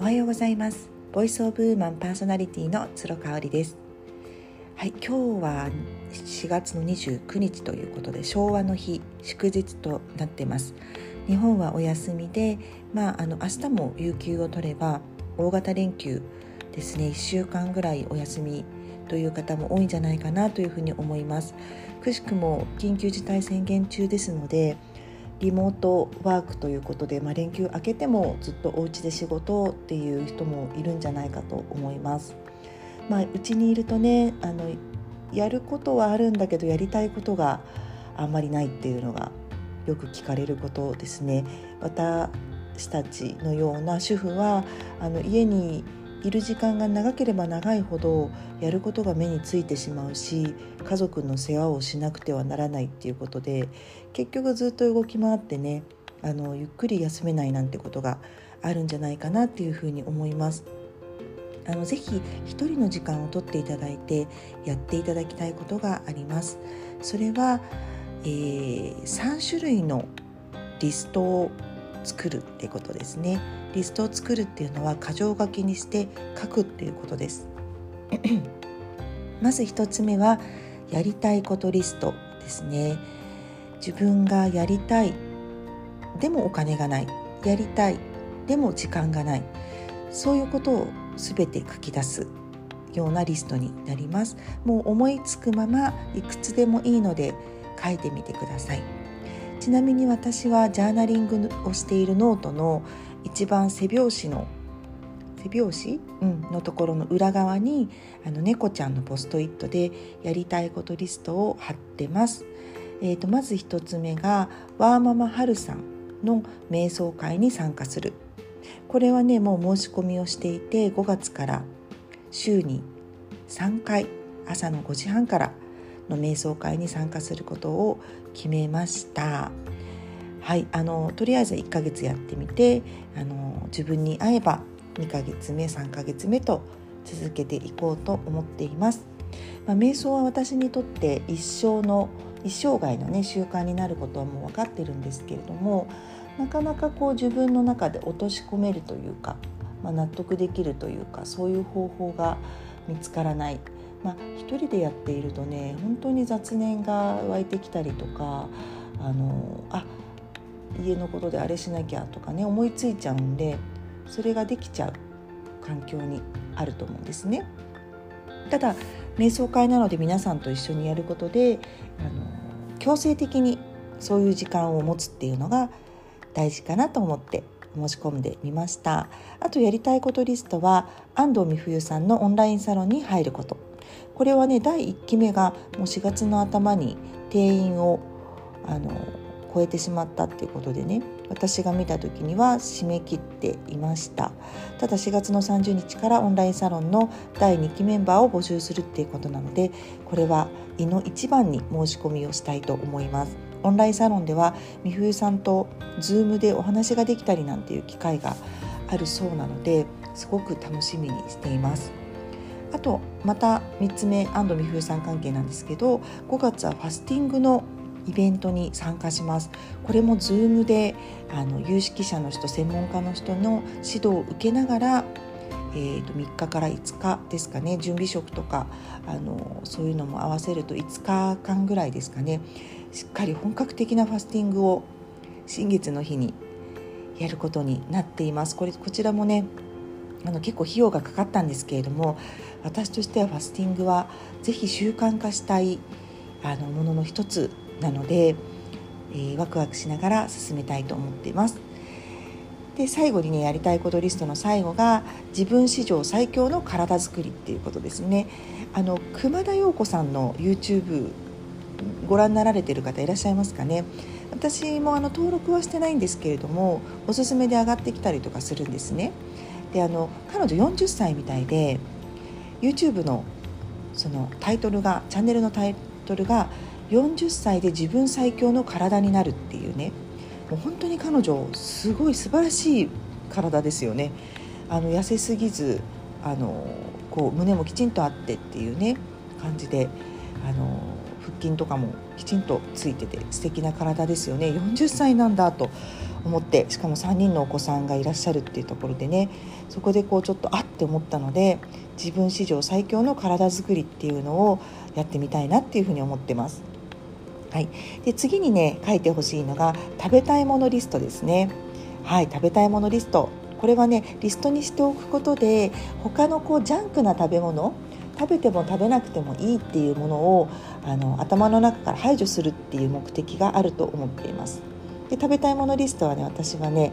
おはようございます。ボイスオブウーマンパーソナリティの鶴香織です。はい今日は4月の29日ということで昭和の日祝日となってます。日本はお休みでまああの明日も有給を取れば大型連休ですね。1週間ぐらいお休みという方も多いんじゃないかなというふうに思います。くしくも緊急事態宣言中ですのでリモートワークということで、まあ、連休明けてもずっとお家で仕事っていう人もいるんじゃないかと思います。まあ、家にいるとねあのやることはあるんだけどやりたいことがあんまりないっていうのがよく聞かれることですね。私たちのような主婦はあの家にいる時間が長ければ長いほどやることが目についてしまうし家族の世話をしなくてはならないっていうことで結局ずっと動き回ってねあのゆっくり休めないなんてことがあるんじゃないかなっていうふうに思います。あのぜひ一人の時間をとっていただいてやっていただきたいことがあります。それは、えー、3種類のリストを作るってことですね。リストを作るっていうのは箇条書きにして書くっていうことです。まず1つ目はやりたいことリストですね。自分がやりたいでもお金がない。やりたいでも時間がない。そういうことを全て書き出すようなリストになります。もう思いつくままいくつでもいいので書いてみてください。ちなみに私はジャーナリングをしているノートの一番背表紙の背表紙、うん、のところの裏側にあの猫ちゃんのポストイットでやりたいことリストを貼ってます。えーと、まず1つ目がワーママハルさんの瞑想会に参加するこれはねもう申し込みをしていて5月から週に3回朝の5時半からの瞑想会に参加することを決めました。はいあのとりあえず1ヶ月やってみてあの自分に合えば2ヶ月目3ヶ月目と続けていこうと思っています。まあ、瞑想は私にとって一生の一生涯のね習慣になることはもう分かってるんですけれどもなかなかこう自分の中で落とし込めるというか、まあ、納得できるというかそういう方法が見つからない。まあ、一人でやっているとね本当に雑念が湧いてきたりとかあのあ家のことであれしなきゃとかね思いついちゃうんでそれができちゃう環境にあると思うんですね。ただ瞑想会なので皆さんと一緒にやることであの強制的にそういう時間を持つっていうのが大事かなと思って申し込んでみましたあとやりたいことリストは安藤美冬さんのオンラインサロンに入ることこれはね第1期目がもう4月の頭に定員をあの超えてしまったっていうことでね私が見た時には締め切っていました。ただ4月の30日からオンラインサロンの第2期メンバーを募集するっていうことなのでこれは胃の一番に申し込みをしたいと思います。オンラインサロンでは美冬さんと Zoom でお話ができたりなんていう機会があるそうなのですごく楽しみにしています。あとまた3つ目安藤美冬さん関係なんですけど5月はファスティングのイベントに参加します。これも Zoom であの有識者の人専門家の人の指導を受けながらえー、と3日から5日ですかね準備食とかあのそういうのも合わせると5日間ぐらいですかねしっかり本格的なファスティングを新月の日にやることになっています。これこちらもねあの結構費用がかかったんですけれども私としてはファスティングは是非習慣化したいあのものの一つなので、えー、ワクワクしながら進めたいと思っています。で最後にねやりたいことリストの最後が自分史上最強の体づくりっていうことですね。あの熊田曜子さんの YouTube ご覧になられてる方いらっしゃいますかね私もあの登録はしてないんですけれどもおすすめで上がってきたりとかするんですねであの彼女40歳みたいで YouTube のそのタイトルがチャンネルのタイトルが40歳で自分最強の体になるっていうね。もう本当に彼女すごい素晴らしい体ですよね。あの痩せすぎずあのこう胸もきちんとあってっていうね感じであの腹筋とかもきちんとついてて素敵な体ですよね40歳なんだと思ってしかも3人のお子さんがいらっしゃるっていうところでねそこでこうちょっとあって思ったので自分史上最強の体づくりっていうのをやってみたいなっていうふうに思ってます。はい、で次にね書いてほしいのが食べたいものリストですね。はい食べたいものリストこれはねリストにしておくことで他のこうジャンクな食べ物食べても食べなくてもいいっていうものをあの頭の中から排除するっていう目的があると思っています。で食べたいものリストはね私はね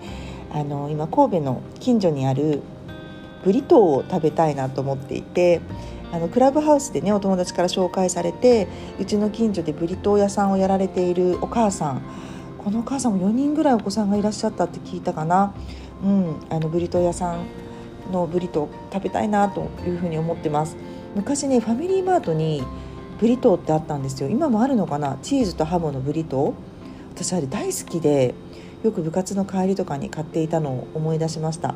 あの今神戸の近所にあるブリトーを食べたいなと思っていてあのクラブハウスでねお友達から紹介されてうちの近所でブリトー屋さんをやられているお母さんこのお母さんも4人ぐらいお子さんがいらっしゃったって聞いたかな、うん、あのブリトー屋さんのブリトー食べたいなというふうに思ってます。昔ねファミリーマートにブリトーってあったんですよ。今もあるのかな？チーズとハムのブリトー？私あれ大好きでよく部活の帰りとかに買っていたのを思い出しました。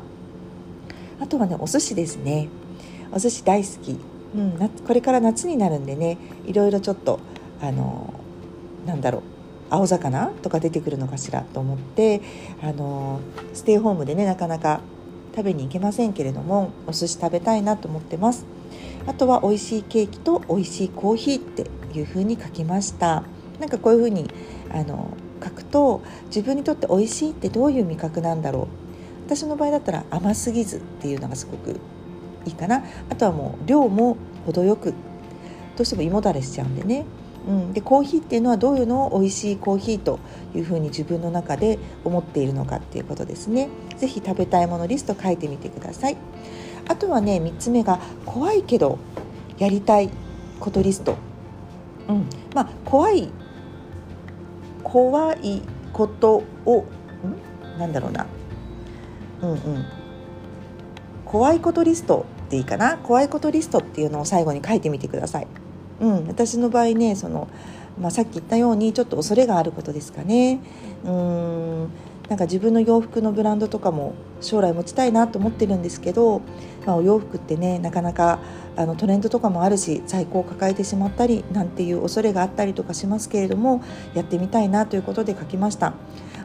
あとはねお寿司ですね。お寿司大好き、うん、これから夏になるんでねいろいろちょっとあのなんだろう青魚とか出てくるのかしらと思ってあのステイホームでねなかなか食べに行けませんけれどもお寿司食べたいなと思ってます。あとは美味しいケーキと美味しいコーヒーっていう風に書きました。なんかこういう風にあの書くと自分にとって美味しいってどういう味覚なんだろう。私の場合だったら甘すぎずっていうのがすごくいいかな。あとはもう量も程よくどうしても胃もたれしちゃうんでね。うん、でコーヒーっていうのはどういうのを美味しいコーヒーというふうに自分の中で思っているのかっていうことですね。是非食べたいものリスト書いてみてください。あとはね3つ目が怖いけどやりたいことリスト。うん。まあ怖い怖いことをん？なんだろうな。うんうん。怖いことリストっていいかな？怖いことリストっていうのを最後に書いてみてください。うん、私の場合ねその、まあ、さっき言ったようにちょっと恐れがあることですかね。うん。なんか自分の洋服のブランドとかも将来持ちたいなと思ってるんですけど、まあ、お洋服ってねなかなかあのトレンドとかもあるし在庫を抱えてしまったりなんていう恐れがあったりとかしますけれどもやってみたいなということで書きました。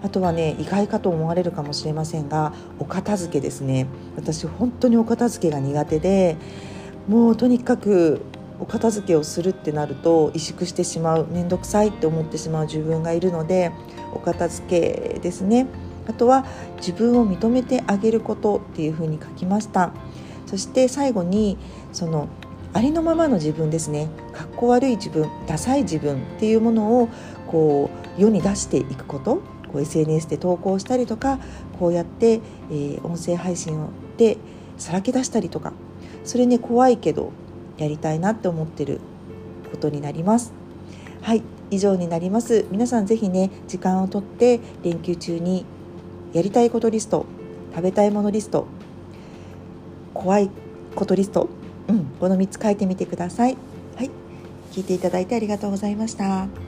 あとはね意外かと思われるかもしれませんがお片付けですね。私本当にお片付けが苦手でもうとにかくお片付けをするってなると萎縮してしまう面倒くさいって思ってしまう自分がいるのでお片付けですね。あとは自分を認めてあげることっていうふうに書きました。そして最後にそのありのままの自分ですね。かっこ悪い自分ダサい自分っていうものをこう世に出していくこと。こう SNS で投稿したりとかこうやって、えー、音声配信でさらけ出したりとか。それね怖いけどやりたいなって思ってることになりますはい以上になります皆さんぜひね時間をとって連休中にやりたいことリスト食べたいものリスト怖いことリスト、うん、この3つ書いてみてください。はい、聞いていただいてありがとうございました。